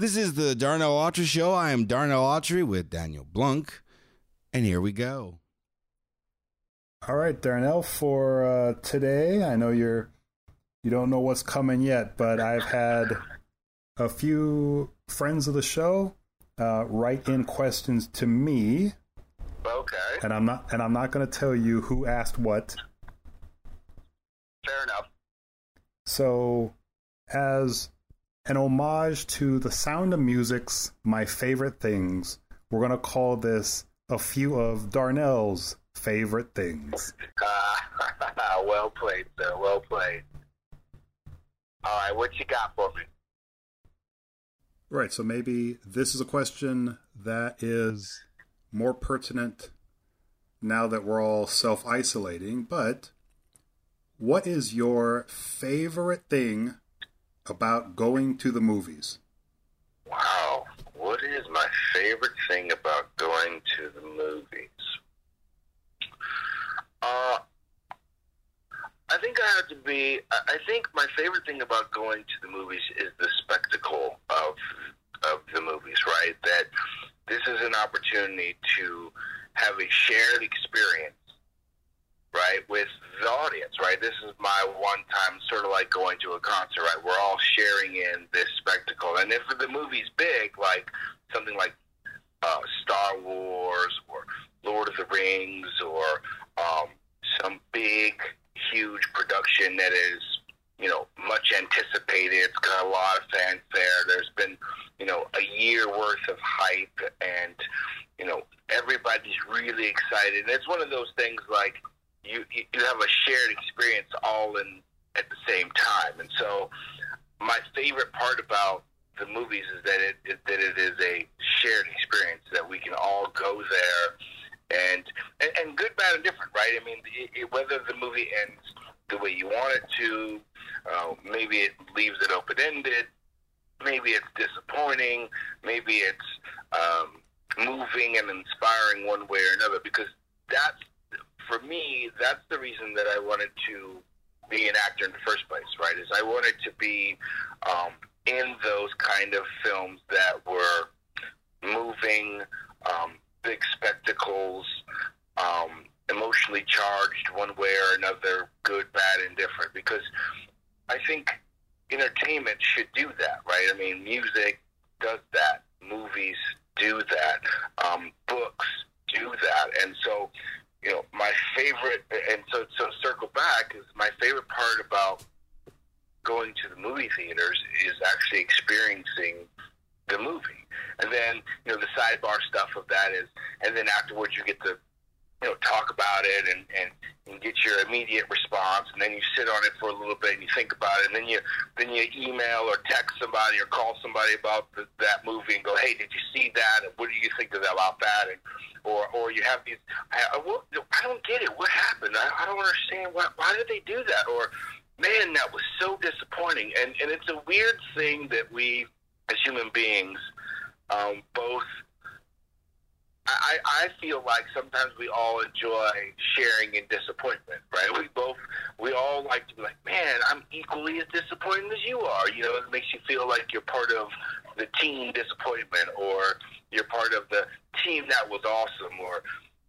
This is the Darnell Autry Show. I am Darnell Autry with Daniel Blunk, and here we go. All right, Darnell, for uh, today, I know you're you don't know what's coming yet, but I've had a few friends of the show uh, write in questions to me. Okay. And I'm not and I'm not going to tell you who asked what. Fair enough. So, as an homage to the sound of music's my favorite things, we're going to call this a few of Darnell's favorite things. Uh, well played, sir. Well played. All right, what you got for me? Right, so maybe this is a question that is more pertinent now that we're all self isolating, but what is your favorite thing about going to the movies? Wow, what is my favorite thing about going to the movies? Uh, I think I have to be. I think my favorite thing about going to the movies is the spectacle of of the movies. Right, that this is an opportunity to have a shared experience. Right with the audience, right? This is my one time, sort of like going to a concert, right? We're all sharing in this spectacle, and if the movie's big, like something like uh, Star Wars or Lord of the Rings or um, some big huge production that is, you know, much anticipated. It's got a lot of fanfare. There's been, you know, a year worth of hype, and you know, everybody's really excited. And it's one of those things like you you have a shared experience all in at the same time. And so, my favorite part about the movies is that it, that it is a shared experience that we can all go there and, and and good, bad, and different, right? I mean, it, it, whether the movie ends the way you want it to, uh, maybe it leaves it open ended, maybe it's disappointing, maybe it's um, moving and inspiring one way or another. Because that's for me, that's the reason that I wanted to be an actor in the first place, right? Is I wanted to be um, in those kind of films that were moving. Um, big spectacles, um, emotionally charged one way or another, good, bad, indifferent. Because I think entertainment should do that, right? I mean, music does that, movies do that, um, books do that, and so you know my favorite. And so, so circle back is my favorite part about going to the movie theaters is actually experiencing the movie. And then, you know, the sidebar stuff of that is, and then afterwards you get to, you know, talk about it and, and, and get your immediate response. And then you sit on it for a little bit and you think about it. And then you, then you email or text somebody or call somebody about the, that movie and go, hey, did you see that? And what do you think about that? And, or, or you have these, I, well, I don't get it. What happened? I, I don't understand. Why, why did they do that? Or, man, that was so disappointing. And, and it's a weird thing that we, as human beings, um, both. I, I feel like sometimes we all enjoy sharing in disappointment, right? We both, we all like to be like, man, I'm equally as disappointed as you are. You know, it makes you feel like you're part of the team disappointment, or you're part of the team that was awesome, or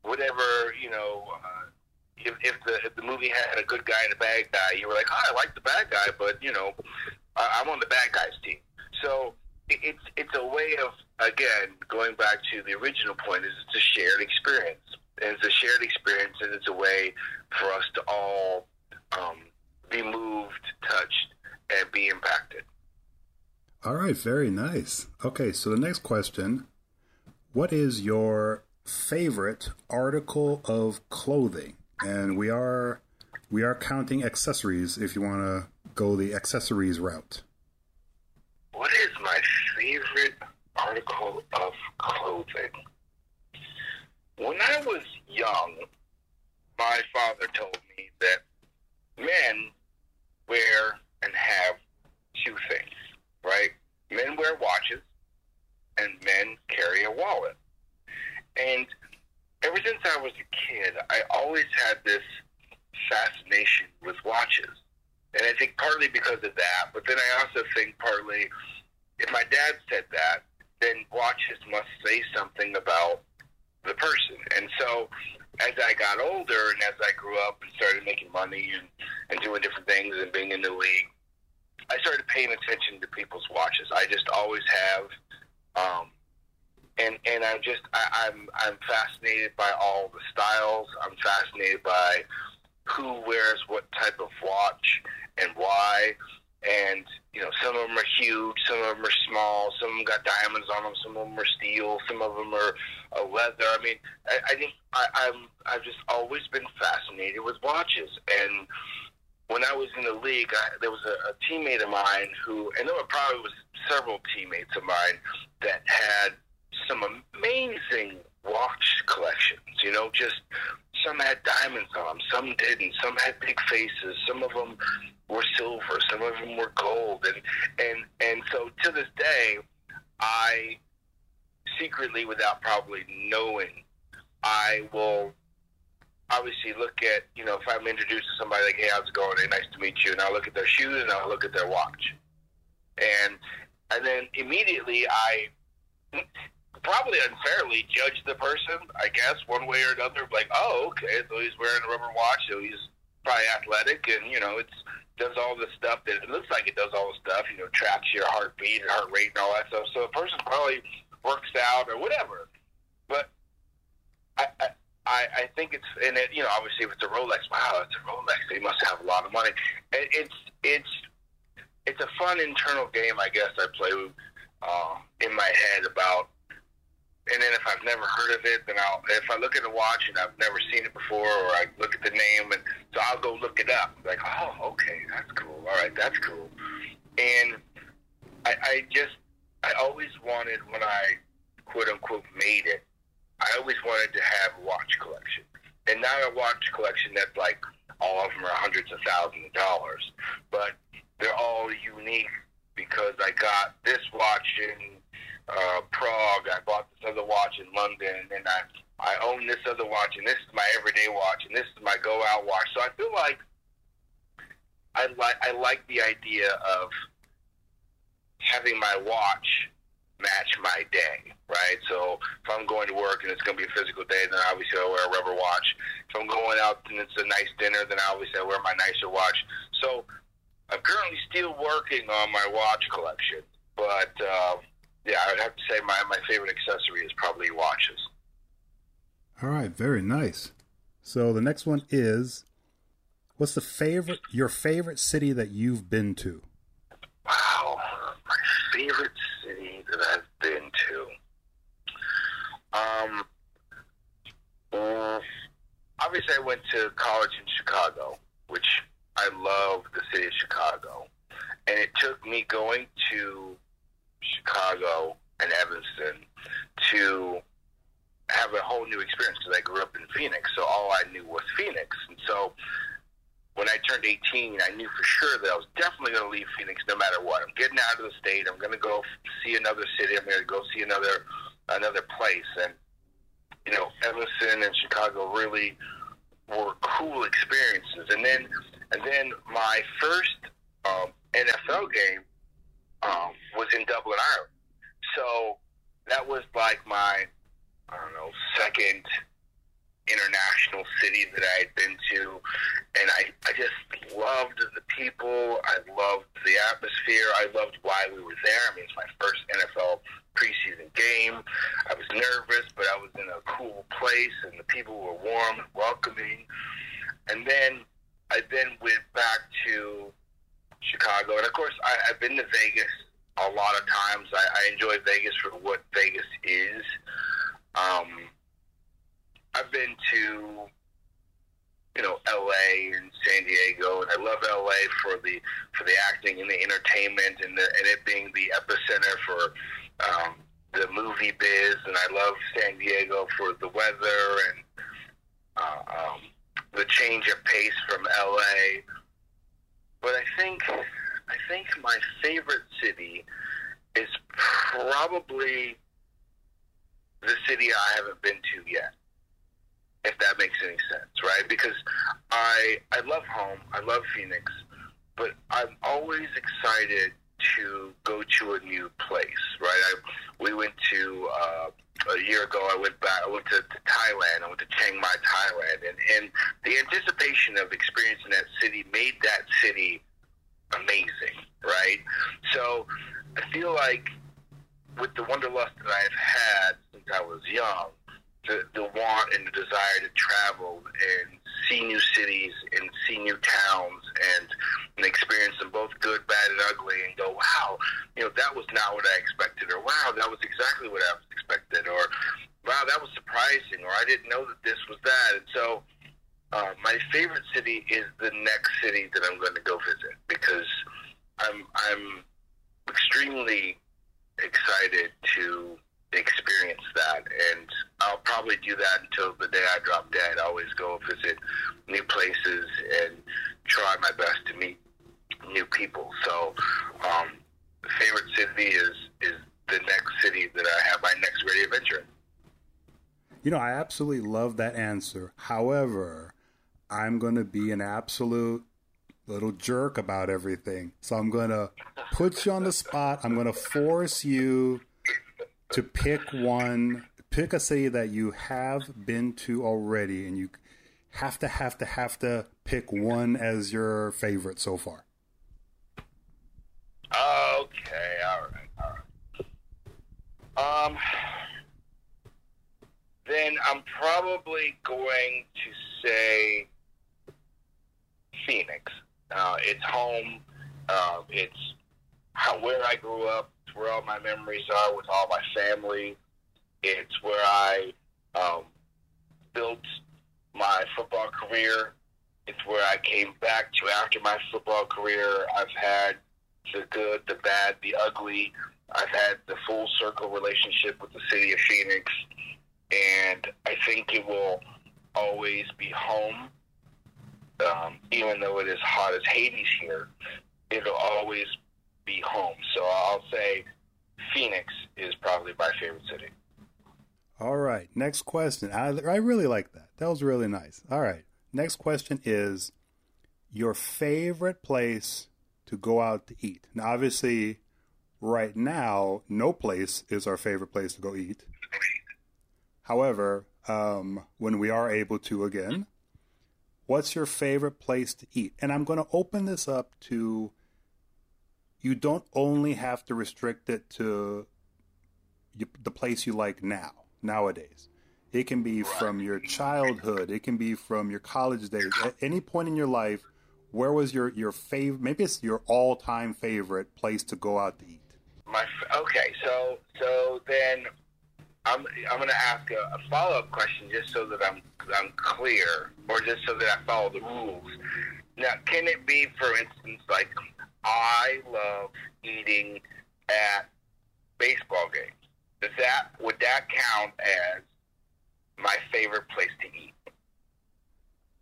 whatever. You know, uh, if, if the if the movie had a good guy and a bad guy, you were like, oh, I like the bad guy, but you know, I, I'm on the bad guy's team. So it's it's a way of again going back to the original point is it's a shared experience. And it's a shared experience and it's a way for us to all um, be moved touched and be impacted. All right very nice. Okay so the next question. What is your favorite article of clothing? And we are we are counting accessories if you want to go the accessories route what is my favorite article of clothing? When I was young, my father told me that men wear and have two things, right? Men wear watches and men carry a wallet. And ever since I was a kid, I always had this fascination with watches. And I think partly because of that, but then I also think partly if my dad said that, watches must say something about the person. And so as I got older and as I grew up and started making money and, and doing different things and being in the league, I started paying attention to people's watches. I just always have. Um, and and I'm just I, I'm I'm fascinated by all the styles. I'm fascinated by who wears what type of watch and why. And you know, some of them are huge, some of them are small, some of them got diamonds on them, some of them are steel, some of them are uh, leather. I mean, I, I think I, I'm I've just always been fascinated with watches. And when I was in the league, I, there was a, a teammate of mine who, and there were probably was several teammates of mine that had some amazing watch collections. You know, just some had diamonds on them, some didn't. Some had big faces. Some of them silver. Some of them were gold. And and and so to this day, I secretly, without probably knowing, I will obviously look at you know if I'm introduced to somebody like, hey, how's it going? Hey, nice to meet you. And I'll look at their shoes and I'll look at their watch, and and then immediately I probably unfairly judge the person, I guess, one way or another. Like, oh, okay, so he's wearing a rubber watch, so he's probably athletic, and you know, it's does all the stuff that it looks like it does all the stuff. You know, tracks your heartbeat and heart rate and all that stuff. So the person probably works out or whatever. But I, I I, I think it's and it, you know obviously if it's a Rolex, wow, it's a Rolex. They must have a lot of money. It, it's it's it's a fun internal game, I guess. I play uh, in my head about and then if I've never heard of it, then I'll if I look at a watch and I've never seen it before, or I look at the name, and so I'll go look it up. Like, oh, okay, that's cool. All right, that's cool. And I, I just I always wanted when I quote unquote made it, I always wanted to have a watch collection, and not a watch collection that's like all of them are hundreds of thousands of dollars, but they're all unique because I got this watch in uh, Prague. I bought this other watch in London, and I I own this other watch, and this is my everyday watch, and this is my go out watch. So I feel like I like I like the idea of having my watch match my day, right? So if I'm going to work and it's going to be a physical day, then obviously I wear a rubber watch. If I'm going out and it's a nice dinner, then obviously I wear my nicer watch. So I'm currently still working on my watch collection, but. Uh, yeah, I would have to say my, my favorite accessory is probably watches. All right, very nice. So the next one is what's the favorite your favorite city that you've been to? Wow, my favorite city that I've been to. Um, well, obviously I went to college in Chicago, which I love the city of Chicago, and it took me going to Chicago and Evanston to have a whole new experience because I grew up in Phoenix, so all I knew was Phoenix. And so when I turned 18, I knew for sure that I was definitely going to leave Phoenix no matter what. I'm getting out of the state. I'm going to go see another city. I'm going to go see another another place. And you know, Evanston and Chicago really were cool experiences. And then and then my first um, NFL game um, was in Dublin, Ireland. So that was like my, I don't know, second international city that I had been to, and I I just loved the people. I loved the atmosphere. I loved why we were there. I mean, it's my first NFL preseason game. I was nervous, but I was in a cool place, and the people were warm and welcoming. And then I then went back to Chicago, and of course, I, I've been to Vegas a lot of times. I, I enjoy Vegas for what Vegas is. Um, I've been to you know L.A. and San Diego, and I love L.A. for the for the acting and the entertainment, and the, and it being the epicenter for um, the movie biz, and I love San Diego for the weather and uh, um, the change of pace from L.A. But I think I think my favorite city is probably the city I haven't been to yet. If that makes any sense, right? Because I I love home, I love Phoenix, but I'm always excited to go to a new place, right? I, we went to uh, a year ago. I went back. I went to, to Thailand. I went to Chiang Mai, Thailand, and and the anticipation of experiencing that city made that city amazing, right? So I feel like with the wanderlust that I've had since I was young, the, the want and the desire to travel and see new cities and see new towns and, and experience them both good, bad, and ugly and go, wow, you know, that was not what I expected, or wow, that was exactly what I was expected, or wow, that was surprising, or I didn't know that this was that. And so uh, my favorite city is the next city that I'm going to go visit because I'm, I'm extremely excited to experience probably do that until the day I drop dead. I always go visit new places and try my best to meet new people. So, um, favorite city is is the next city that I have my next great adventure. You know, I absolutely love that answer. However, I'm going to be an absolute little jerk about everything. So I'm going to put you on the spot. I'm going to force you to pick one, pick a city that you have been to already, and you have to, have to, have to pick one as your favorite so far. Okay, all right, all right. Um, then I'm probably going to say Phoenix. Uh, it's home. Uh, it's how where I grew up. Where all my memories are with all my family. It's where I um, built my football career. It's where I came back to after my football career. I've had the good, the bad, the ugly. I've had the full circle relationship with the city of Phoenix, and I think it will always be home. Um, even though it is hot as Hades here, it'll always be home. So I'll say Phoenix is probably my favorite city. All right. Next question. I, I really like that. That was really nice. All right. Next question is your favorite place to go out to eat. Now, obviously, right now, no place is our favorite place to go eat. However, um, when we are able to again, what's your favorite place to eat? And I'm going to open this up to you don't only have to restrict it to the place you like now, nowadays. It can be from your childhood. It can be from your college days. At any point in your life, where was your your favorite? Maybe it's your all time favorite place to go out to eat. My okay, so so then I'm I'm going to ask a, a follow up question just so that I'm I'm clear, or just so that I follow the rules. Now, can it be, for instance, like I love eating at baseball games? Does that would that count as my favorite place to eat?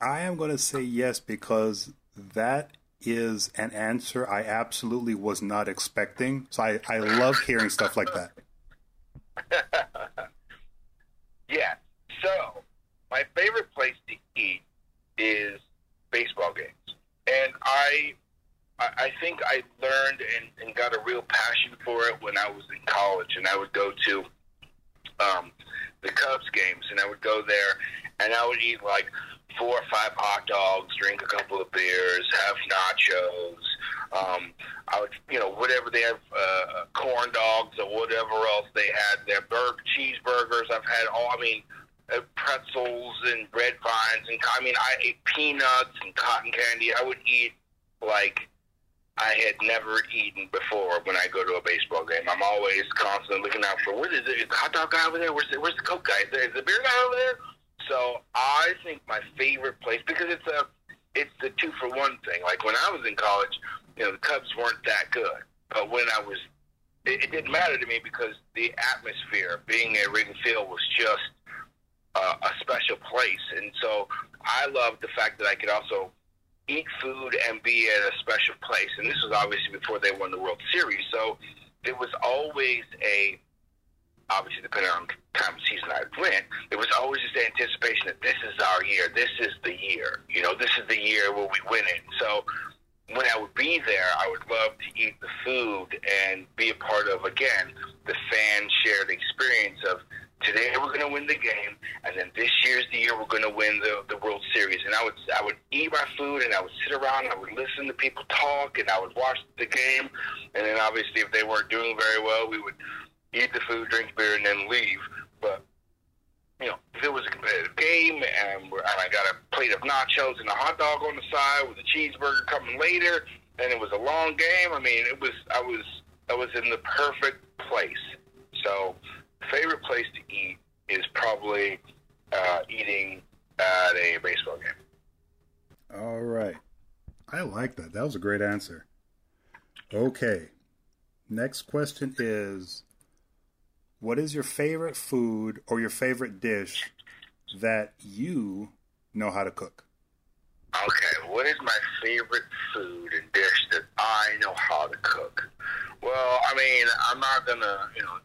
I am going to say yes because that is an answer I absolutely was not expecting. So I, I love hearing stuff like that. yeah. So my favorite place to eat is baseball games, and I I think I learned and, and got a real passion for it when I was in college, and I would go to um, the Cubs games, and I would go there, and I would eat like four or five hot dogs, drink a couple of beers, have nachos. Um, I would, you know, whatever they have, uh, corn dogs or whatever else they had there, burger, cheeseburgers. I've had all. I mean, uh, pretzels and red vines, and I mean, I ate peanuts and cotton candy. I would eat like I had never eaten before when I go to a baseball game. I'm always constantly looking out for what is it? Is the hot dog guy over there? Where's the, where's the Coke guy? Is, there, is the beer guy over there? So I think my favorite place because it's a it's the two for one thing. Like when I was in college, you know, the Cubs weren't that good, but when I was, it, it didn't matter to me because the atmosphere, being at Wrigley Field, was just uh, a special place, and so I loved the fact that I could also eat food and be at a special place. And this was obviously before they won the World Series, so it was always a obviously depending on time of season I went, there was always this anticipation that this is our year, this is the year, you know, this is the year where we win it. So when I would be there, I would love to eat the food and be a part of again the fan shared experience of today we're going to win the game, and then this year's the year we're going to win the the World Series. And I would I would eat my food and I would sit around, and I would listen to people talk, and I would watch the game, and then obviously if they weren't doing very well, we would eat the food, drink beer, and then leave. But you know, if it was a competitive game and, and I got a plate of nachos and a hot dog on the side with a cheeseburger coming later, and it was a long game. I mean, it was I was I was in the perfect place. So, favorite place to eat is probably uh, eating at a baseball game. All right. I like that. That was a great answer. Okay. Next question is what is your favorite food or your favorite dish that you know how to cook? Okay, what is my favorite food and dish that I know how to cook? Well, I mean, I'm not gonna, you know,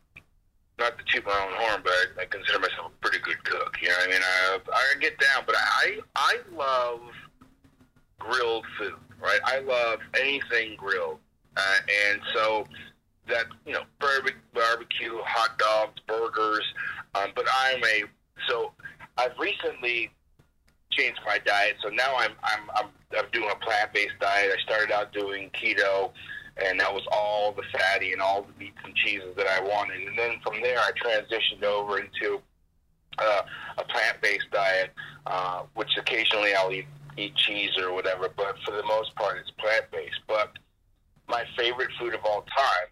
not to toot my own horn, but I, consider myself a pretty good cook. You know, what I mean, I I get down, but I I love grilled food, right? I love anything grilled, uh, and so that you know barbecue, hot dogs, burgers. Um, but I'm a so I've recently changed my diet. So now I'm I'm I'm, I'm doing a plant based diet. I started out doing keto, and that was all the fatty and all the meats and cheeses that I wanted. And then from there, I transitioned over into uh, a plant based diet, uh, which occasionally I'll eat eat cheese or whatever. But for the most part, it's plant based. But my favorite food of all time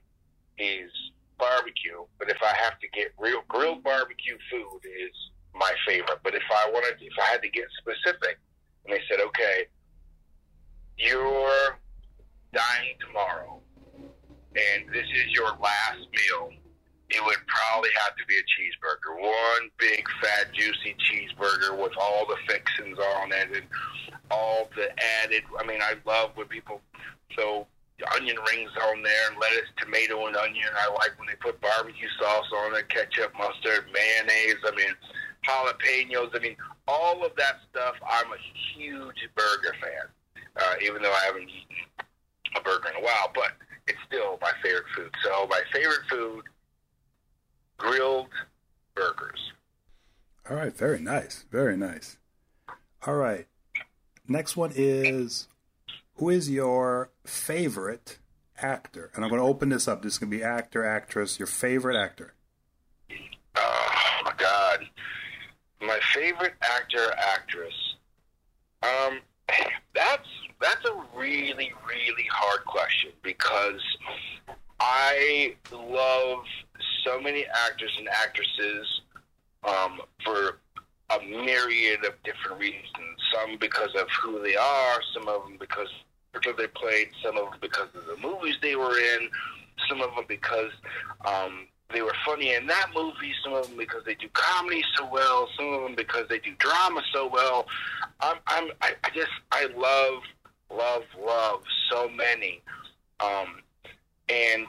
is barbecue. But if I have to get real grilled barbecue food is my favorite. But if I wanted, if I had to get specific, and they said, okay, you're dying tomorrow, and this is your last meal, it would probably have to be a cheeseburger. One big, fat, juicy cheeseburger with all the fixings on it and all the added. I mean, I love when people throw onion rings on there and lettuce, tomato, and onion. I like when they put barbecue sauce on it, ketchup, mustard, mayonnaise. I mean, jalapenos. I mean, all of that stuff. I'm a huge burger fan, uh, even though I haven't eaten a burger in a while. But it's still my favorite food. So my favorite food, grilled burgers. All right, very nice, very nice. All right, next one is who is your favorite actor? And I'm going to open this up. This is going to be actor, actress, your favorite actor. Oh my God, my favorite actor, actress. Um, that's a really really hard question because I love so many actors and actresses um, for a myriad of different reasons. Some because of who they are, some of them because of they played, some of them because of the movies they were in, some of them because um, they were funny in that movie, some of them because they do comedy so well, some of them because they do drama so well. I'm, I'm I, I just I love love love so many, um, and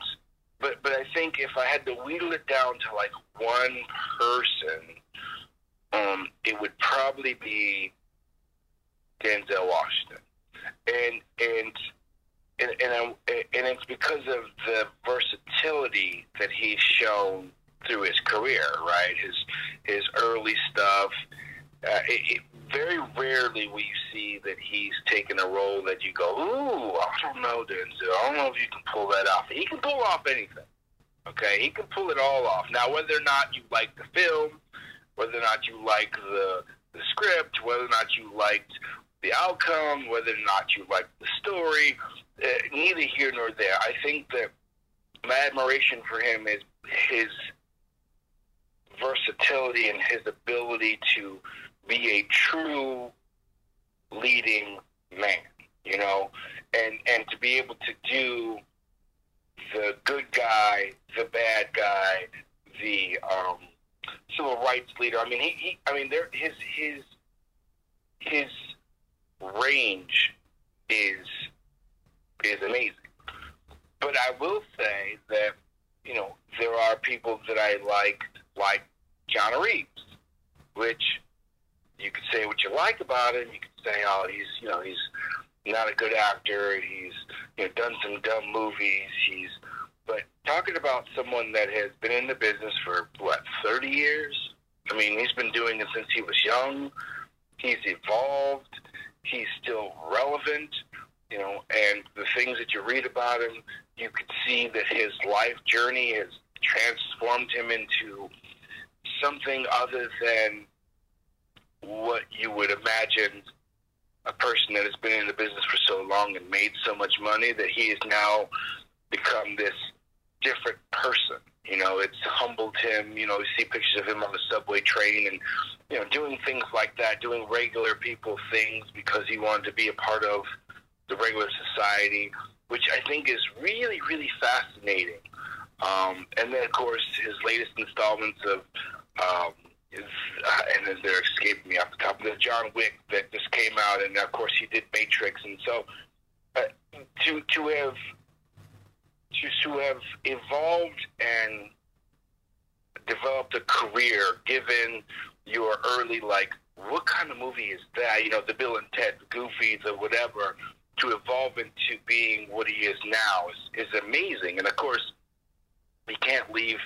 but but I think if I had to wheedle it down to like one person, um, it would probably be Denzel Washington, and and and and, I, and it's because of the versatility that he's shown through his career, right? His his early stuff. Uh, it, it, very rarely you see that he's taken a role that you go, "Ooh, I don't know, Denzel. I don't know if you can pull that off." He can pull off anything. Okay, he can pull it all off. Now, whether or not you like the film, whether or not you like the the script, whether or not you liked the outcome, whether or not you liked the story, uh, neither here nor there. I think that my admiration for him is his versatility and his ability to be a true leading man, you know, and and to be able to do the good guy, the bad guy, the um, civil rights leader. I mean, he, he I mean, there his his his range is is amazing. But I will say that you know there are people that I like, like Keanu Reeves, which you could say what you like about him. You could say, oh, he's you know he's not a good actor. He's you know done some dumb movies. He's but talking about someone that has been in the business for what thirty years. I mean, he's been doing it since he was young. He's evolved. He's still relevant. You know, and the things that you read about him, you could see that his life journey has transformed him into something other than what you would imagine a person that has been in the business for so long and made so much money that he has now become this different person. You know, it's humbled him. You know, you see pictures of him on the subway train and, you know, doing things like that, doing regular people things because he wanted to be a part of the regular society, which I think is really, really fascinating. Um, and then, of course, his latest installments of um, is, uh, and then they're escaping me off the top of the John Wick that just came out, and of course he did Matrix, and so uh, to to have to to have evolved and developed a career, given your early like, what kind of movie is that? You know, the Bill and Ted, the Goofies, or whatever. To evolve into being what he is now is, is amazing, and of course, he can't leave,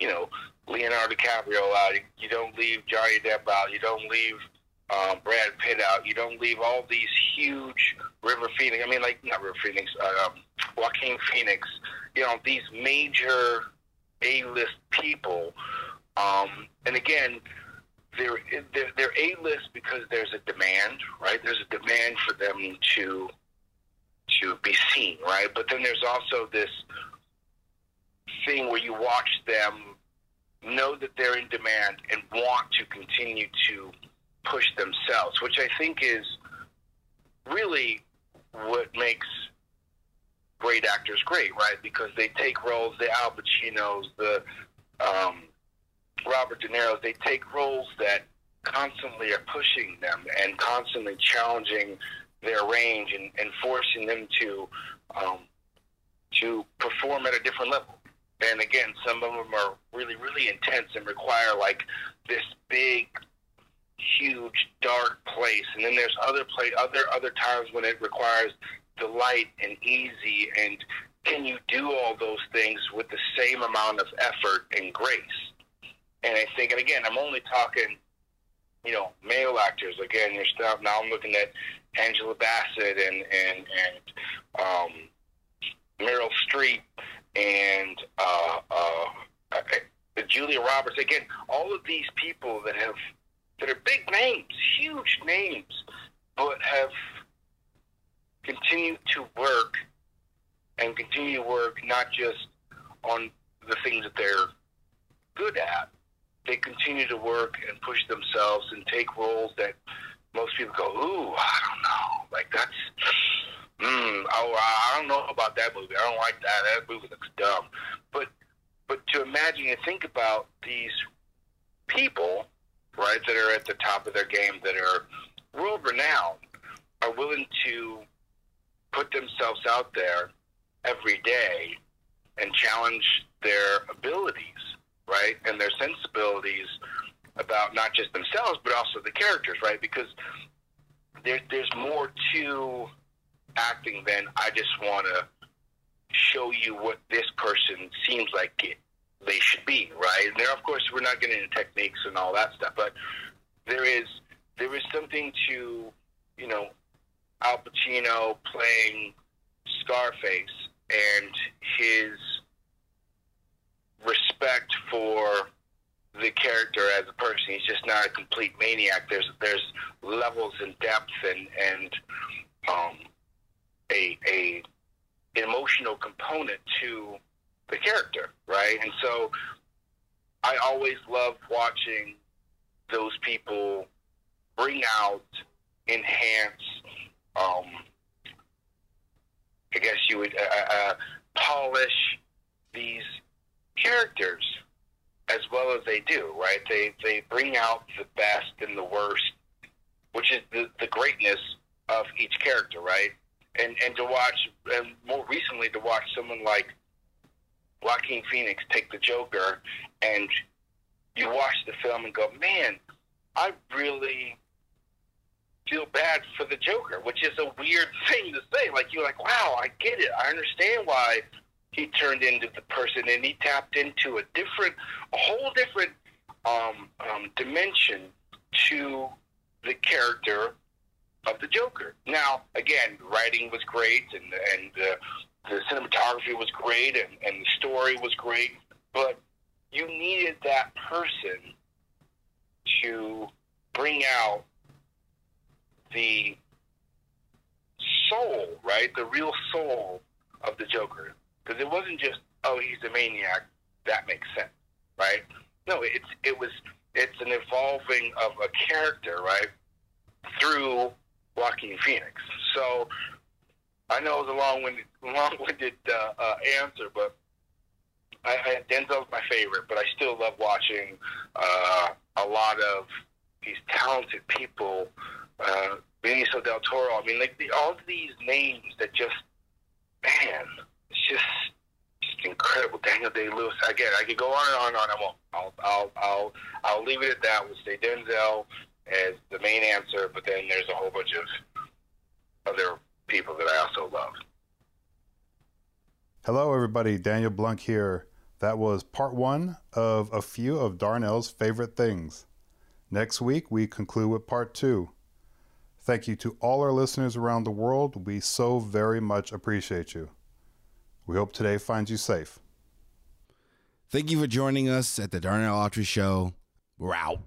you know, Leonardo DiCaprio out. You don't leave Johnny Depp out. You don't leave um, Brad Pitt out. You don't leave all these huge River Phoenix. I mean, like not River Phoenix, uh, um, Joaquin Phoenix. You know, these major A-list people. Um, and again, they're they're, they're A-list because there's a demand, right? There's a demand for them to to be seen, right? But then there's also this thing where you watch them know that they're in demand and want to continue to push themselves, which I think is really what makes great actors great, right? Because they take roles, the Al Pacinos, the um, Robert De Niro's, they take roles that constantly are pushing them and constantly challenging their range and, and forcing them to um, to perform at a different level. And again, some of them are really, really intense and require like this big, huge, dark place. And then there's other play, other other times when it requires delight and easy. And can you do all those things with the same amount of effort and grace? And I think, and again, I'm only talking, you know, male actors. Again, you're stuff. Now I'm looking at Angela Bassett and and and um, Meryl Streep and uh, uh, uh, Julia Roberts. Again, all of these people that have that are big names, huge names, but have continued to work and continue to work not just on the things that they're good at. They continue to work and push themselves and take roles that most people go, ooh, I don't know. Like that's mm, oh, I don't know about that movie. I don't like that. That movie looks dumb. But but to imagine and think about these people, right, that are at the top of their game, that are world renowned, are willing to put themselves out there every day and challenge their abilities, right, and their sensibilities about not just themselves but also the characters, right? Because there, there's more to acting then I just want to show you what this person seems like it, they should be, right? And there, of course, we're not getting into techniques and all that stuff, but there is there is something to you know Al Pacino playing Scarface and his respect for the character as a person. He's just not a complete maniac. There's there's levels and depth and and um, a a emotional component to the character, right? And so I always love watching those people bring out, enhance, um, I guess you would uh, uh, polish these characters as well as they do, right? They they bring out the best and the worst, which is the, the greatness of each character, right? And and to watch and more recently to watch someone like Joaquin Phoenix take the Joker, and you watch the film and go, man, I really feel bad for the Joker, which is a weird thing to say. Like you're like, wow, I get it. I understand why he turned into the person and he tapped into a different, a whole different um, um, dimension to the character of the Joker. Now, again, writing was great and and uh, the cinematography was great and, and the story was great, but you needed that person to bring out the soul, right? The real soul of the Joker. Because it wasn't just, oh, he's a maniac. That makes sense, right? No, it's it was it's an evolving of a character, right? Through Joaquin Phoenix. So I know it was a long-winded, long-winded uh, uh, answer, but I, I, Denzel's my favorite. But I still love watching uh, a lot of these talented people. Uh, Benicio del Toro. I mean, like the, all these names that just, man, it's just just incredible. Daniel Day Lewis. Again, I could go on and on and on. I won't. I'll I'll I'll I'll leave it at that. We'll say Denzel as the main answer, but then there's a whole bunch of other people that I also love. Hello, everybody. Daniel Blunk here. That was part one of a few of Darnell's favorite things. Next week, we conclude with part two. Thank you to all our listeners around the world. We so very much appreciate you. We hope today finds you safe. Thank you for joining us at the Darnell Autry Show. We're out.